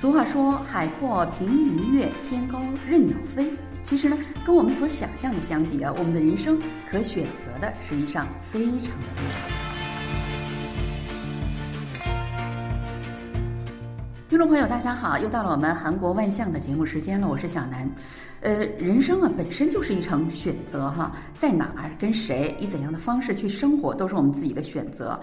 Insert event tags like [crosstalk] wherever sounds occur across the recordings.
俗话说“海阔凭鱼跃，天高任鸟飞”。其实呢，跟我们所想象的相比啊，我们的人生可选择的实际上非常的多。听众朋友，大家好，又到了我们韩国万象的节目时间了，我是小南。呃，人生啊本身就是一场选择哈，在哪儿跟谁，以怎样的方式去生活，都是我们自己的选择。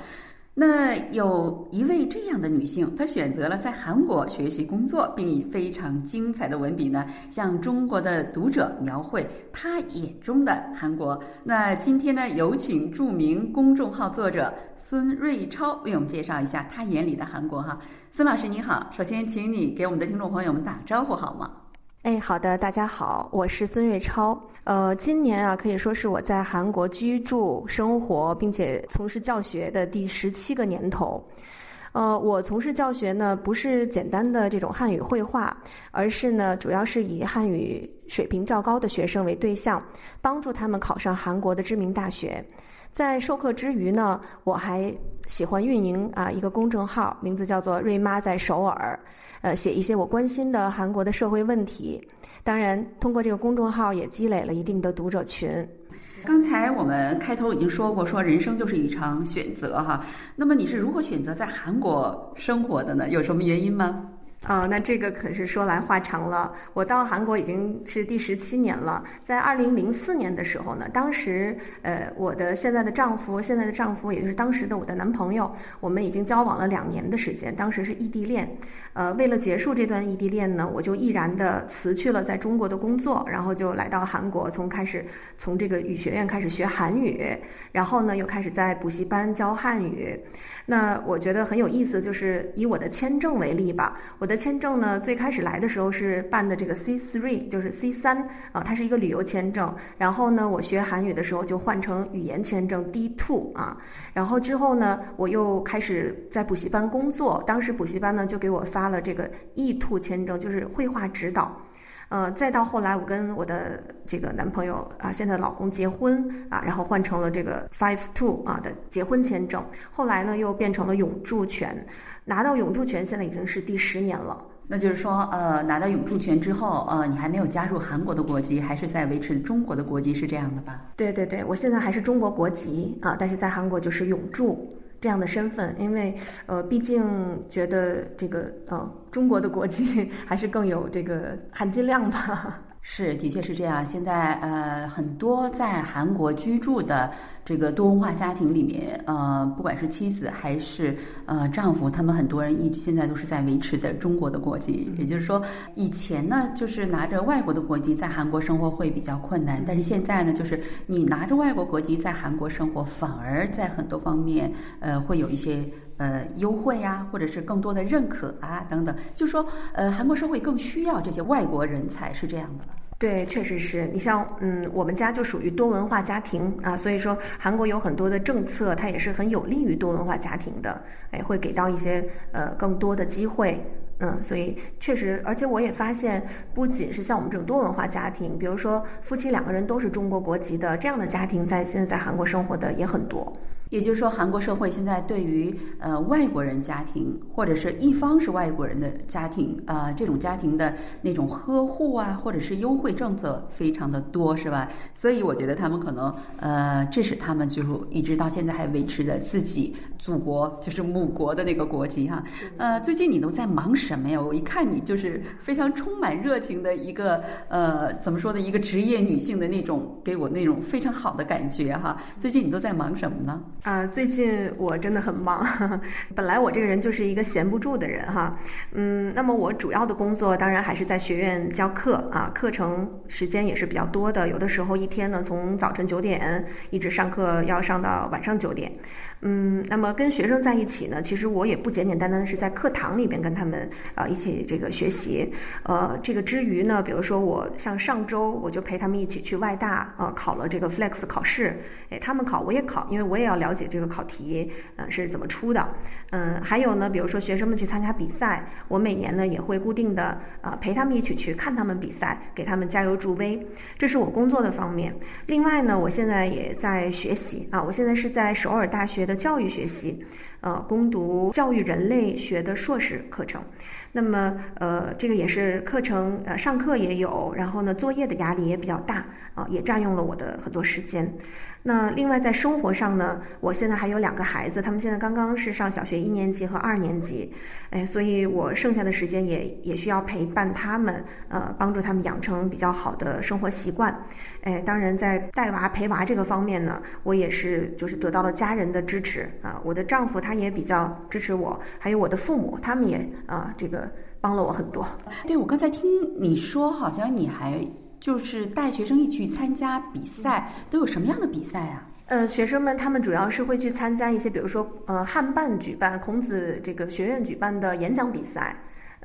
那有一位这样的女性，她选择了在韩国学习工作，并以非常精彩的文笔呢，向中国的读者描绘她眼中的韩国。那今天呢，有请著名公众号作者孙瑞超为我们介绍一下他眼里的韩国哈。孙老师你好，首先请你给我们的听众朋友们打招呼好吗？哎，好的，大家好，我是孙瑞超。呃，今年啊，可以说是我在韩国居住、生活，并且从事教学的第十七个年头。呃，我从事教学呢，不是简单的这种汉语绘画，而是呢，主要是以汉语水平较高的学生为对象，帮助他们考上韩国的知名大学。在授课之余呢，我还喜欢运营啊一个公众号，名字叫做“瑞妈在首尔”，呃，写一些我关心的韩国的社会问题。当然，通过这个公众号也积累了一定的读者群。刚才我们开头已经说过，说人生就是一场选择哈。那么你是如何选择在韩国生活的呢？有什么原因吗？啊，那这个可是说来话长了。我到韩国已经是第十七年了。在二零零四年的时候呢，当时呃，我的现在的丈夫，现在的丈夫也就是当时的我的男朋友，我们已经交往了两年的时间，当时是异地恋。呃，为了结束这段异地恋呢，我就毅然的辞去了在中国的工作，然后就来到韩国，从开始从这个语学院开始学韩语，然后呢又开始在补习班教汉语。那我觉得很有意思，就是以我的签证为例吧。我我的签证呢，最开始来的时候是办的这个 C three，就是 C 三啊，它是一个旅游签证。然后呢，我学韩语的时候就换成语言签证 D two 啊。然后之后呢，我又开始在补习班工作，当时补习班呢就给我发了这个 E two 签证，就是绘画指导。呃，再到后来，我跟我的这个男朋友啊，现在老公结婚啊，然后换成了这个 Five Two 啊的结婚签证。后来呢，又变成了永住权，拿到永住权，现在已经是第十年了。那就是说，呃，拿到永住权之后，呃，你还没有加入韩国的国籍，还是在维持中国的国籍，是这样的吧？对对对，我现在还是中国国籍啊，但是在韩国就是永住。这样的身份，因为呃，毕竟觉得这个呃，中国的国籍 [laughs] 还是更有这个含金量吧。是，的确是这样。现在呃，很多在韩国居住的这个多文化家庭里面，呃，不管是妻子还是呃丈夫，他们很多人一现在都是在维持在中国的国籍。也就是说，以前呢，就是拿着外国的国籍在韩国生活会比较困难，但是现在呢，就是你拿着外国国籍在韩国生活，反而在很多方面呃会有一些呃优惠啊，或者是更多的认可啊等等。就说呃，韩国社会更需要这些外国人才，是这样的。对，确实是你像，嗯，我们家就属于多文化家庭啊，所以说韩国有很多的政策，它也是很有利于多文化家庭的，哎，会给到一些呃更多的机会，嗯，所以确实，而且我也发现，不仅是像我们这种多文化家庭，比如说夫妻两个人都是中国国籍的这样的家庭，在现在在韩国生活的也很多。也就是说，韩国社会现在对于呃外国人家庭或者是一方是外国人的家庭呃，这种家庭的那种呵护啊，或者是优惠政策非常的多，是吧？所以我觉得他们可能呃，致使他们就是一直到现在还维持着自己祖国就是母国的那个国籍哈。呃，最近你都在忙什么呀？我一看你就是非常充满热情的一个呃，怎么说呢？一个职业女性的那种，给我那种非常好的感觉哈。最近你都在忙什么呢？啊，最近我真的很忙。本来我这个人就是一个闲不住的人哈，嗯，那么我主要的工作当然还是在学院教课啊，课程时间也是比较多的，有的时候一天呢从早晨九点一直上课要上到晚上九点。嗯，那么跟学生在一起呢，其实我也不简简单单的是在课堂里边跟他们啊一起这个学习，呃，这个之余呢，比如说我像上周我就陪他们一起去外大啊考了这个 Flex 考试，哎，他们考我也考，因为我也要了解这个考题呃是怎么出的，嗯，还有呢，比如说学生们去参加比赛，我每年呢也会固定的啊陪他们一起去看他们比赛，给他们加油助威，这是我工作的方面。另外呢，我现在也在学习啊，我现在是在首尔大学。的教育学习，呃，攻读教育人类学的硕士课程。那么，呃，这个也是课程，呃，上课也有，然后呢，作业的压力也比较大，啊，也占用了我的很多时间。那另外在生活上呢，我现在还有两个孩子，他们现在刚刚是上小学一年级和二年级，哎，所以我剩下的时间也也需要陪伴他们，呃，帮助他们养成比较好的生活习惯。哎，当然在带娃陪娃这个方面呢，我也是就是得到了家人的支持啊，我的丈夫他也比较支持我，还有我的父母，他们也啊这个帮了我很多。对，我刚才听你说，好像你还。就是带学生一起去参加比赛，都有什么样的比赛啊？呃，学生们他们主要是会去参加一些，比如说呃汉办举办、孔子这个学院举办的演讲比赛。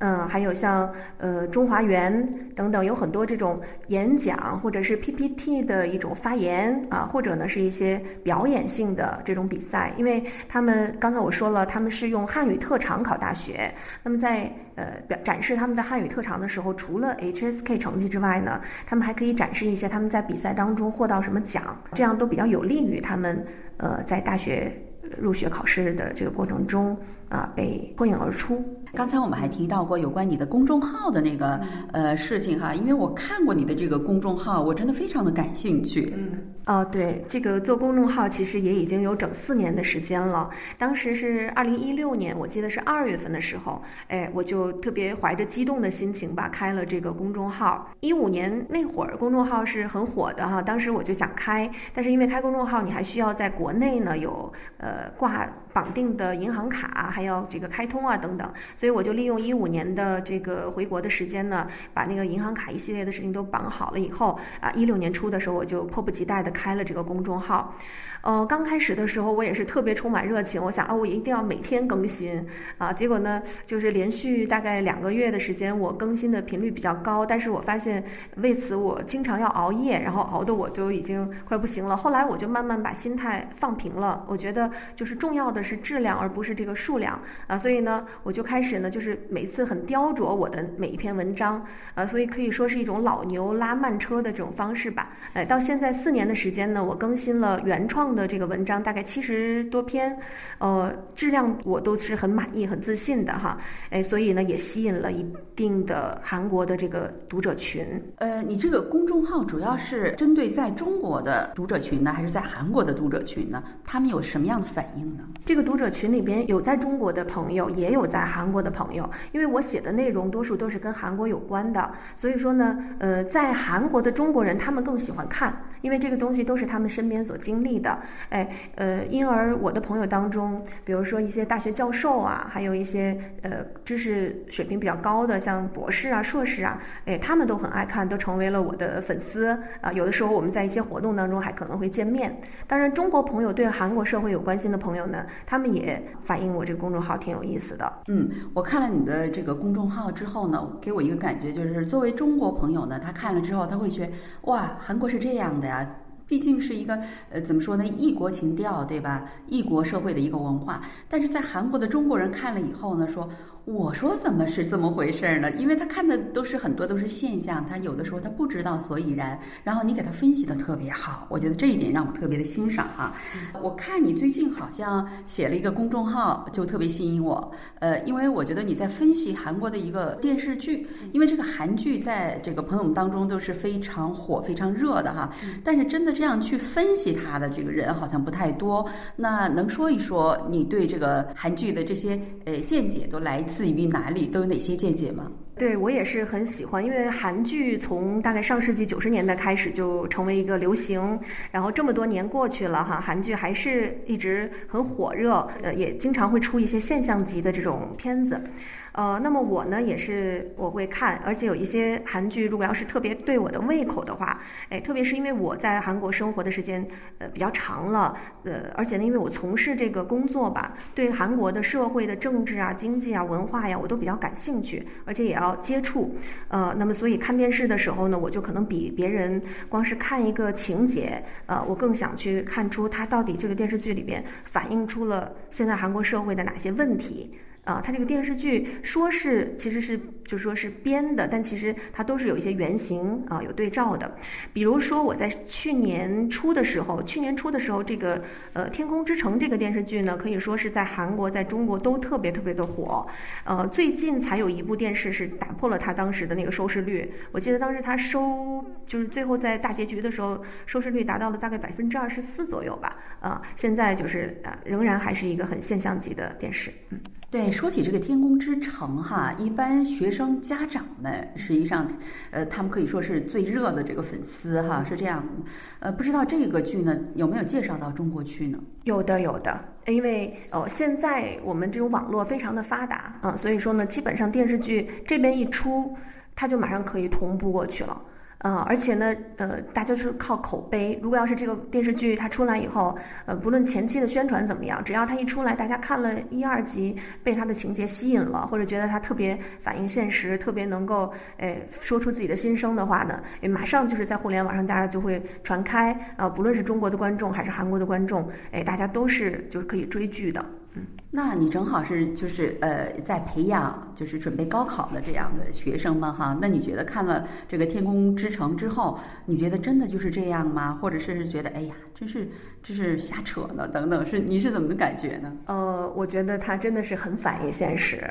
嗯，还有像呃中华园等等，有很多这种演讲或者是 PPT 的一种发言啊，或者呢是一些表演性的这种比赛。因为他们刚才我说了，他们是用汉语特长考大学。那么在呃表展示他们的汉语特长的时候，除了 HSK 成绩之外呢，他们还可以展示一些他们在比赛当中获到什么奖，这样都比较有利于他们呃在大学入学考试的这个过程中啊被脱颖而出。刚才我们还提到过有关你的公众号的那个呃事情哈，因为我看过你的这个公众号，我真的非常的感兴趣。嗯，哦，对，这个做公众号其实也已经有整四年的时间了。当时是二零一六年，我记得是二月份的时候，哎，我就特别怀着激动的心情吧，开了这个公众号。一五年那会儿，公众号是很火的哈，当时我就想开，但是因为开公众号，你还需要在国内呢有呃挂绑定的银行卡，还要这个开通啊等等。所以我就利用一五年的这个回国的时间呢，把那个银行卡一系列的事情都绑好了以后，啊，一六年初的时候我就迫不及待的开了这个公众号。呃，刚开始的时候我也是特别充满热情，我想啊，我一定要每天更新啊。结果呢，就是连续大概两个月的时间，我更新的频率比较高，但是我发现为此我经常要熬夜，然后熬得我就已经快不行了。后来我就慢慢把心态放平了，我觉得就是重要的是质量，而不是这个数量啊。所以呢，我就开始呢，就是每次很雕琢我的每一篇文章啊，所以可以说是一种老牛拉慢车的这种方式吧。哎，到现在四年的时间呢，我更新了原创。的这个文章大概七十多篇，呃，质量我都是很满意、很自信的哈，哎，所以呢也吸引了一定的韩国的这个读者群。呃，你这个公众号主要是针对在中国的读者群呢，还是在韩国的读者群呢？他们有什么样的反应呢？这个读者群里边有在中国的朋友，也有在韩国的朋友，因为我写的内容多数都是跟韩国有关的，所以说呢，呃，在韩国的中国人他们更喜欢看，因为这个东西都是他们身边所经历的。哎，呃，因而我的朋友当中，比如说一些大学教授啊，还有一些呃知识水平比较高的，像博士啊、硕士啊，哎，他们都很爱看，都成为了我的粉丝啊。有的时候我们在一些活动当中还可能会见面。当然，中国朋友对韩国社会有关心的朋友呢，他们也反映我这个公众号挺有意思的。嗯，我看了你的这个公众号之后呢，给我一个感觉就是，作为中国朋友呢，他看了之后他会觉得，哇，韩国是这样的呀。毕竟是一个呃，怎么说呢？异国情调，对吧？异国社会的一个文化。但是在韩国的中国人看了以后呢，说。我说怎么是这么回事呢？因为他看的都是很多都是现象，他有的时候他不知道所以然。然后你给他分析的特别好，我觉得这一点让我特别的欣赏哈。我看你最近好像写了一个公众号，就特别吸引我。呃，因为我觉得你在分析韩国的一个电视剧，因为这个韩剧在这个朋友们当中都是非常火、非常热的哈。但是真的这样去分析他的这个人好像不太多。那能说一说你对这个韩剧的这些呃见解都来？自于哪里都有哪些见解吗？对我也是很喜欢，因为韩剧从大概上世纪九十年代开始就成为一个流行，然后这么多年过去了哈，韩剧还是一直很火热，呃，也经常会出一些现象级的这种片子。呃，那么我呢也是我会看，而且有一些韩剧，如果要是特别对我的胃口的话，哎，特别是因为我在韩国生活的时间呃比较长了，呃，而且呢，因为我从事这个工作吧，对韩国的社会的政治啊、经济啊、文化呀，我都比较感兴趣，而且也要接触，呃，那么所以看电视的时候呢，我就可能比别人光是看一个情节，呃，我更想去看出它到底这个电视剧里边反映出了现在韩国社会的哪些问题。啊，它这个电视剧说是其实是就说是编的，但其实它都是有一些原型啊，有对照的。比如说我在去年初的时候，去年初的时候，这个呃《天空之城》这个电视剧呢，可以说是在韩国、在中国都特别特别的火。呃，最近才有一部电视是打破了它当时的那个收视率。我记得当时它收就是最后在大结局的时候，收视率达到了大概百分之二十四左右吧。啊，现在就是呃，仍然还是一个很现象级的电视。嗯。对，说起这个《天空之城》哈，一般学生家长们实际上，呃，他们可以说是最热的这个粉丝哈，是这样。呃，不知道这个剧呢有没有介绍到中国去呢？有的，有的，因为哦，现在我们这种网络非常的发达啊，所以说呢，基本上电视剧这边一出，它就马上可以同步过去了。呃，而且呢，呃，大家就是靠口碑。如果要是这个电视剧它出来以后，呃，不论前期的宣传怎么样，只要它一出来，大家看了一二集，被它的情节吸引了，或者觉得它特别反映现实，特别能够，呃，说出自己的心声的话呢，马上就是在互联网上大家就会传开。啊，不论是中国的观众还是韩国的观众，哎，大家都是就是可以追剧的。那你正好是就是呃，在培养就是准备高考的这样的学生们哈。那你觉得看了这个《天空之城》之后，你觉得真的就是这样吗？或者是觉得哎呀，真是这是瞎扯呢？等等，是你是怎么感觉呢？呃，我觉得它真的是很反映现实。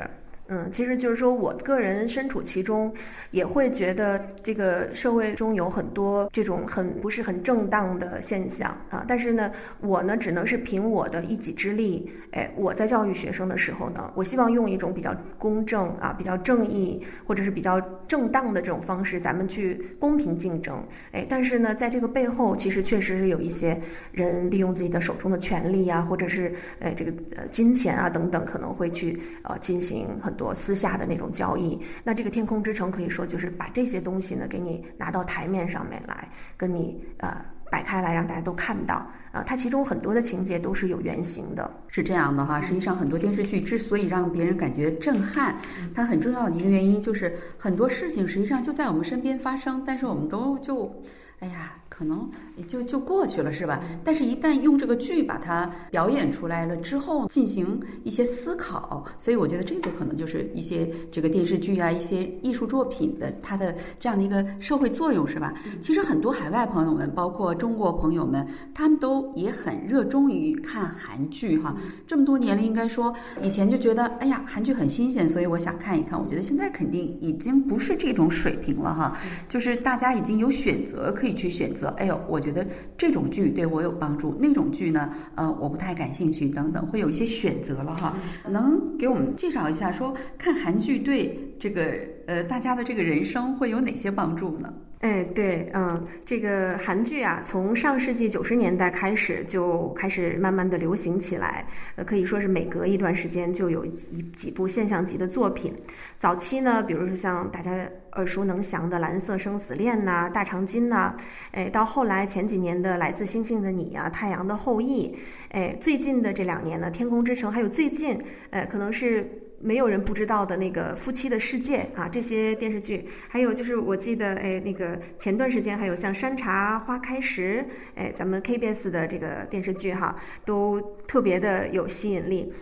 嗯，其实就是说我个人身处其中，也会觉得这个社会中有很多这种很不是很正当的现象啊。但是呢，我呢只能是凭我的一己之力，哎，我在教育学生的时候呢，我希望用一种比较公正啊、比较正义或者是比较正当的这种方式，咱们去公平竞争。哎，但是呢，在这个背后，其实确实是有一些人利用自己的手中的权利啊，或者是哎这个呃金钱啊等等，可能会去呃进行很多。多私下的那种交易，那这个天空之城可以说就是把这些东西呢给你拿到台面上面来，跟你呃摆开来，让大家都看到啊。它其中很多的情节都是有原型的，是这样的哈。实际上，很多电视剧之所以让别人感觉震撼，它很重要的一个原因就是很多事情实际上就在我们身边发生，但是我们都就哎呀。可能也就就过去了，是吧？但是，一旦用这个剧把它表演出来了之后，进行一些思考，所以我觉得这个可能就是一些这个电视剧啊，一些艺术作品的它的这样的一个社会作用，是吧？其实很多海外朋友们，包括中国朋友们，他们都也很热衷于看韩剧哈。这么多年了，应该说以前就觉得哎呀，韩剧很新鲜，所以我想看一看。我觉得现在肯定已经不是这种水平了哈，就是大家已经有选择可以去选择。哎呦，我觉得这种剧对我有帮助，那种剧呢，呃，我不太感兴趣，等等，会有一些选择了哈。能给我们介绍一下，说看韩剧对这个呃大家的这个人生会有哪些帮助呢？哎，对，嗯，这个韩剧啊，从上世纪九十年代开始就开始慢慢的流行起来，呃，可以说是每隔一段时间就有一几部现象级的作品。早期呢，比如说像大家耳熟能详的《蓝色生死恋》呐，《大长今》呐，哎，到后来前几年的《来自星星的你》啊，《太阳的后裔》，哎，最近的这两年呢，《天空之城》，还有最近，呃，可能是。没有人不知道的那个《夫妻的世界》啊，这些电视剧，还有就是我记得，哎，那个前段时间还有像《山茶花开时》，哎，咱们 KBS 的这个电视剧哈，都特别的有吸引力。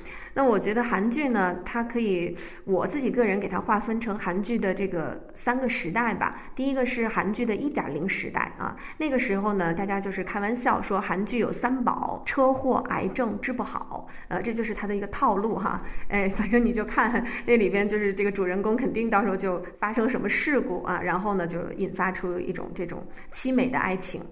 那我觉得韩剧呢，它可以我自己个人给它划分成韩剧的这个三个时代吧。第一个是韩剧的一点零时代啊，那个时候呢，大家就是开玩笑说韩剧有三宝：车祸、癌症治不好，呃，这就是它的一个套路哈。哎，反正你就看那里边就是这个主人公肯定到时候就发生什么事故啊，然后呢就引发出一种这种凄美的爱情。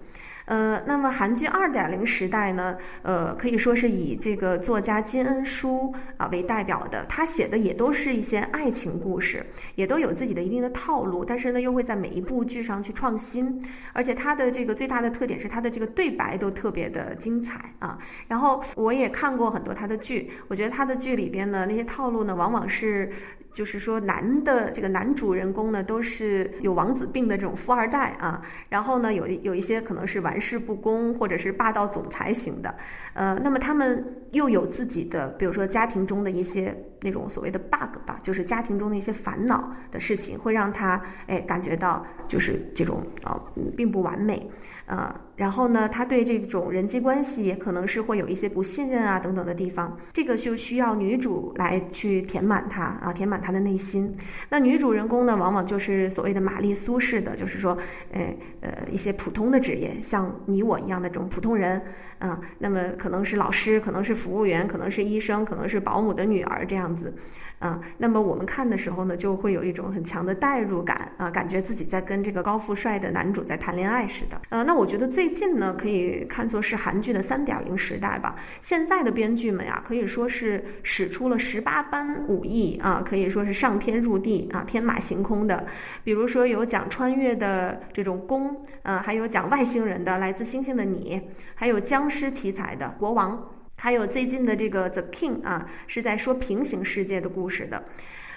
呃，那么韩剧二点零时代呢，呃，可以说是以这个作家金恩淑啊为代表的，他写的也都是一些爱情故事，也都有自己的一定的套路，但是呢，又会在每一部剧上去创新，而且他的这个最大的特点是他的这个对白都特别的精彩啊。然后我也看过很多他的剧，我觉得他的剧里边呢那些套路呢，往往是。就是说，男的这个男主人公呢，都是有王子病的这种富二代啊。然后呢，有有一些可能是玩世不恭，或者是霸道总裁型的。呃，那么他们又有自己的，比如说家庭中的一些那种所谓的 bug 吧，就是家庭中的一些烦恼的事情，会让他哎感觉到就是这种啊并不完美。啊，然后呢，他对这种人际关系也可能是会有一些不信任啊等等的地方，这个就需要女主来去填满他啊，填满他的内心。那女主人公呢，往往就是所谓的玛丽苏式的，就是说，呃呃，一些普通的职业，像你我一样的这种普通人啊，那么可能是老师，可能是服务员，可能是医生，可能是保姆的女儿这样子。啊，那么我们看的时候呢，就会有一种很强的代入感啊，感觉自己在跟这个高富帅的男主在谈恋爱似的。呃，那我觉得最近呢，可以看作是韩剧的三点零时代吧。现在的编剧们呀，可以说是使出了十八般武艺啊，可以说是上天入地啊，天马行空的。比如说有讲穿越的这种宫，呃，还有讲外星人的来自星星的你，还有将僵尸题材的国王。还有最近的这个《The King》啊，是在说平行世界的故事的。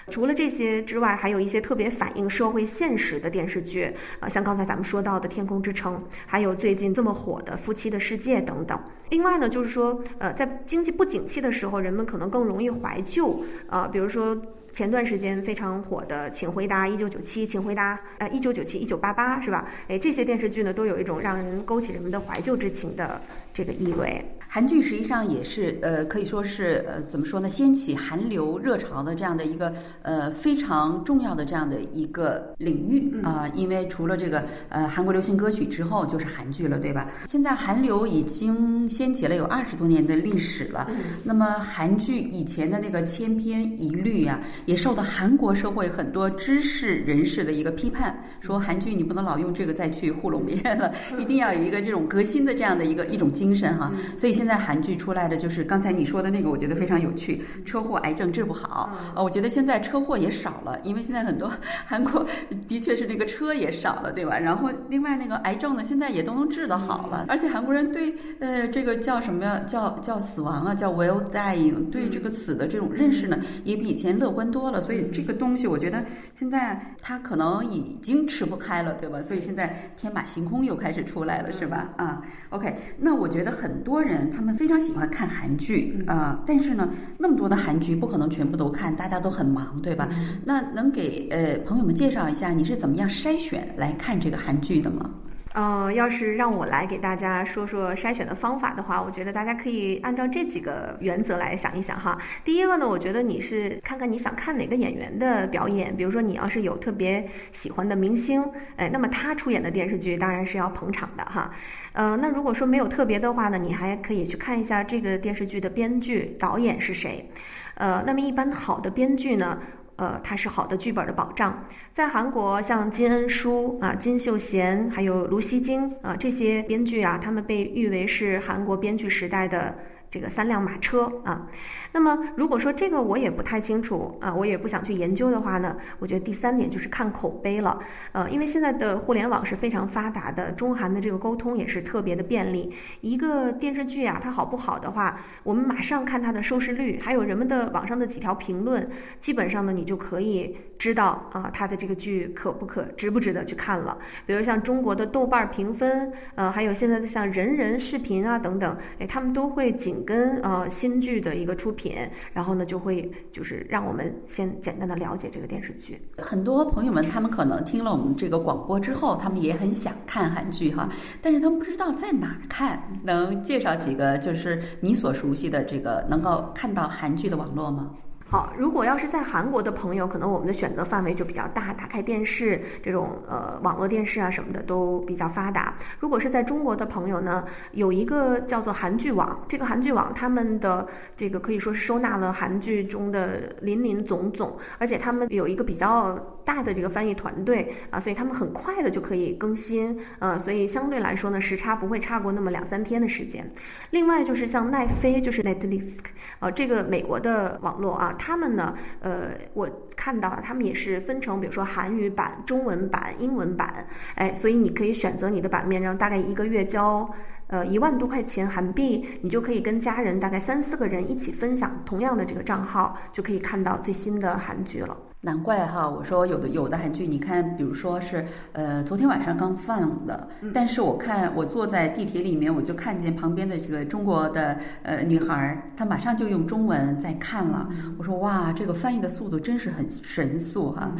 除了这些之外，还有一些特别反映社会现实的电视剧啊，像刚才咱们说到的《天空之城》，还有最近这么火的《夫妻的世界》等等。另外呢，就是说，呃，在经济不景气的时候，人们可能更容易怀旧啊，比如说。前段时间非常火的《请回答一九九七》，请回答呃一九九七一九八八是吧？哎，这些电视剧呢都有一种让人勾起人们的怀旧之情的这个意味。韩剧实际上也是呃可以说是呃怎么说呢，掀起韩流热潮的这样的一个呃非常重要的这样的一个领域啊。因为除了这个呃韩国流行歌曲之后，就是韩剧了，对吧？现在韩流已经掀起了有二十多年的历史了。那么韩剧以前的那个千篇一律呀。也受到韩国社会很多知识人士的一个批判，说韩剧你不能老用这个再去糊弄别人了，一定要有一个这种革新的这样的一个一种精神哈。所以现在韩剧出来的就是刚才你说的那个，我觉得非常有趣，车祸癌症治不好。呃，我觉得现在车祸也少了，因为现在很多韩国 [laughs] 的确是那个车也少了，对吧？然后另外那个癌症呢，现在也都能治得好了，而且韩国人对呃这个叫什么呀？叫叫死亡啊，叫 well dying，对这个死的这种认识呢，也比以前乐观。多了，所以这个东西我觉得现在它可能已经吃不开了，对吧？所以现在天马行空又开始出来了，是吧？啊，OK，那我觉得很多人他们非常喜欢看韩剧啊，但是呢，那么多的韩剧不可能全部都看，大家都很忙，对吧？那能给呃朋友们介绍一下你是怎么样筛选来看这个韩剧的吗？呃，要是让我来给大家说说筛选的方法的话，我觉得大家可以按照这几个原则来想一想哈。第一个呢，我觉得你是看看你想看哪个演员的表演，比如说你要是有特别喜欢的明星，哎，那么他出演的电视剧当然是要捧场的哈。呃，那如果说没有特别的话呢，你还可以去看一下这个电视剧的编剧、导演是谁。呃，那么一般好的编剧呢？呃，它是好的剧本的保障。在韩国，像金恩淑啊、金秀贤，还有卢锡京啊这些编剧啊，他们被誉为是韩国编剧时代的这个三辆马车啊。那么，如果说这个我也不太清楚啊，我也不想去研究的话呢，我觉得第三点就是看口碑了。呃，因为现在的互联网是非常发达的，中韩的这个沟通也是特别的便利。一个电视剧啊，它好不好的话，我们马上看它的收视率，还有人们的网上的几条评论，基本上呢，你就可以知道啊，它的这个剧可不可值不值得去看了。比如像中国的豆瓣评分，呃，还有现在的像人人视频啊等等，哎，他们都会紧跟呃新剧的一个出品。然后呢，就会就是让我们先简单的了解这个电视剧。很多朋友们，他们可能听了我们这个广播之后，他们也很想看韩剧哈，但是他们不知道在哪儿看。能介绍几个就是你所熟悉的这个能够看到韩剧的网络吗？好，如果要是在韩国的朋友，可能我们的选择范围就比较大，打开电视这种呃网络电视啊什么的都比较发达。如果是在中国的朋友呢，有一个叫做韩剧网，这个韩剧网他们的这个可以说是收纳了韩剧中的林林总总，而且他们有一个比较大的这个翻译团队啊，所以他们很快的就可以更新，呃，所以相对来说呢，时差不会差过那么两三天的时间。另外就是像奈飞，就是 Netflix，呃，这个美国的网络啊。他们呢？呃，我看到了他们也是分成，比如说韩语版、中文版、英文版，哎，所以你可以选择你的版面，然后大概一个月交。呃一万多块钱韩币，你就可以跟家人大概三四个人一起分享同样的这个账号，就可以看到最新的韩剧了。难怪哈，我说有的有的韩剧，你看，比如说是呃昨天晚上刚放的，但是我看我坐在地铁里面，我就看见旁边的这个中国的呃女孩儿，她马上就用中文在看了。我说哇，这个翻译的速度真是很神速哈。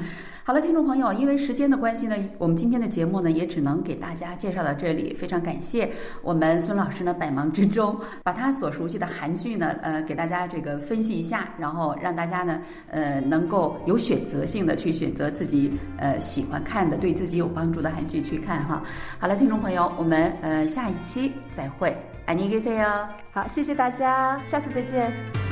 好了，听众朋友，因为时间的关系呢，我们今天的节目呢也只能给大家介绍到这里。非常感谢我们孙老师呢，百忙之中把他所熟悉的韩剧呢，呃，给大家这个分析一下，然后让大家呢，呃，能够有选择性的去选择自己呃喜欢看的、对自己有帮助的韩剧去看哈。好了，听众朋友，我们呃下一期再会，안녕히给 세요。好，谢谢大家，下次再见。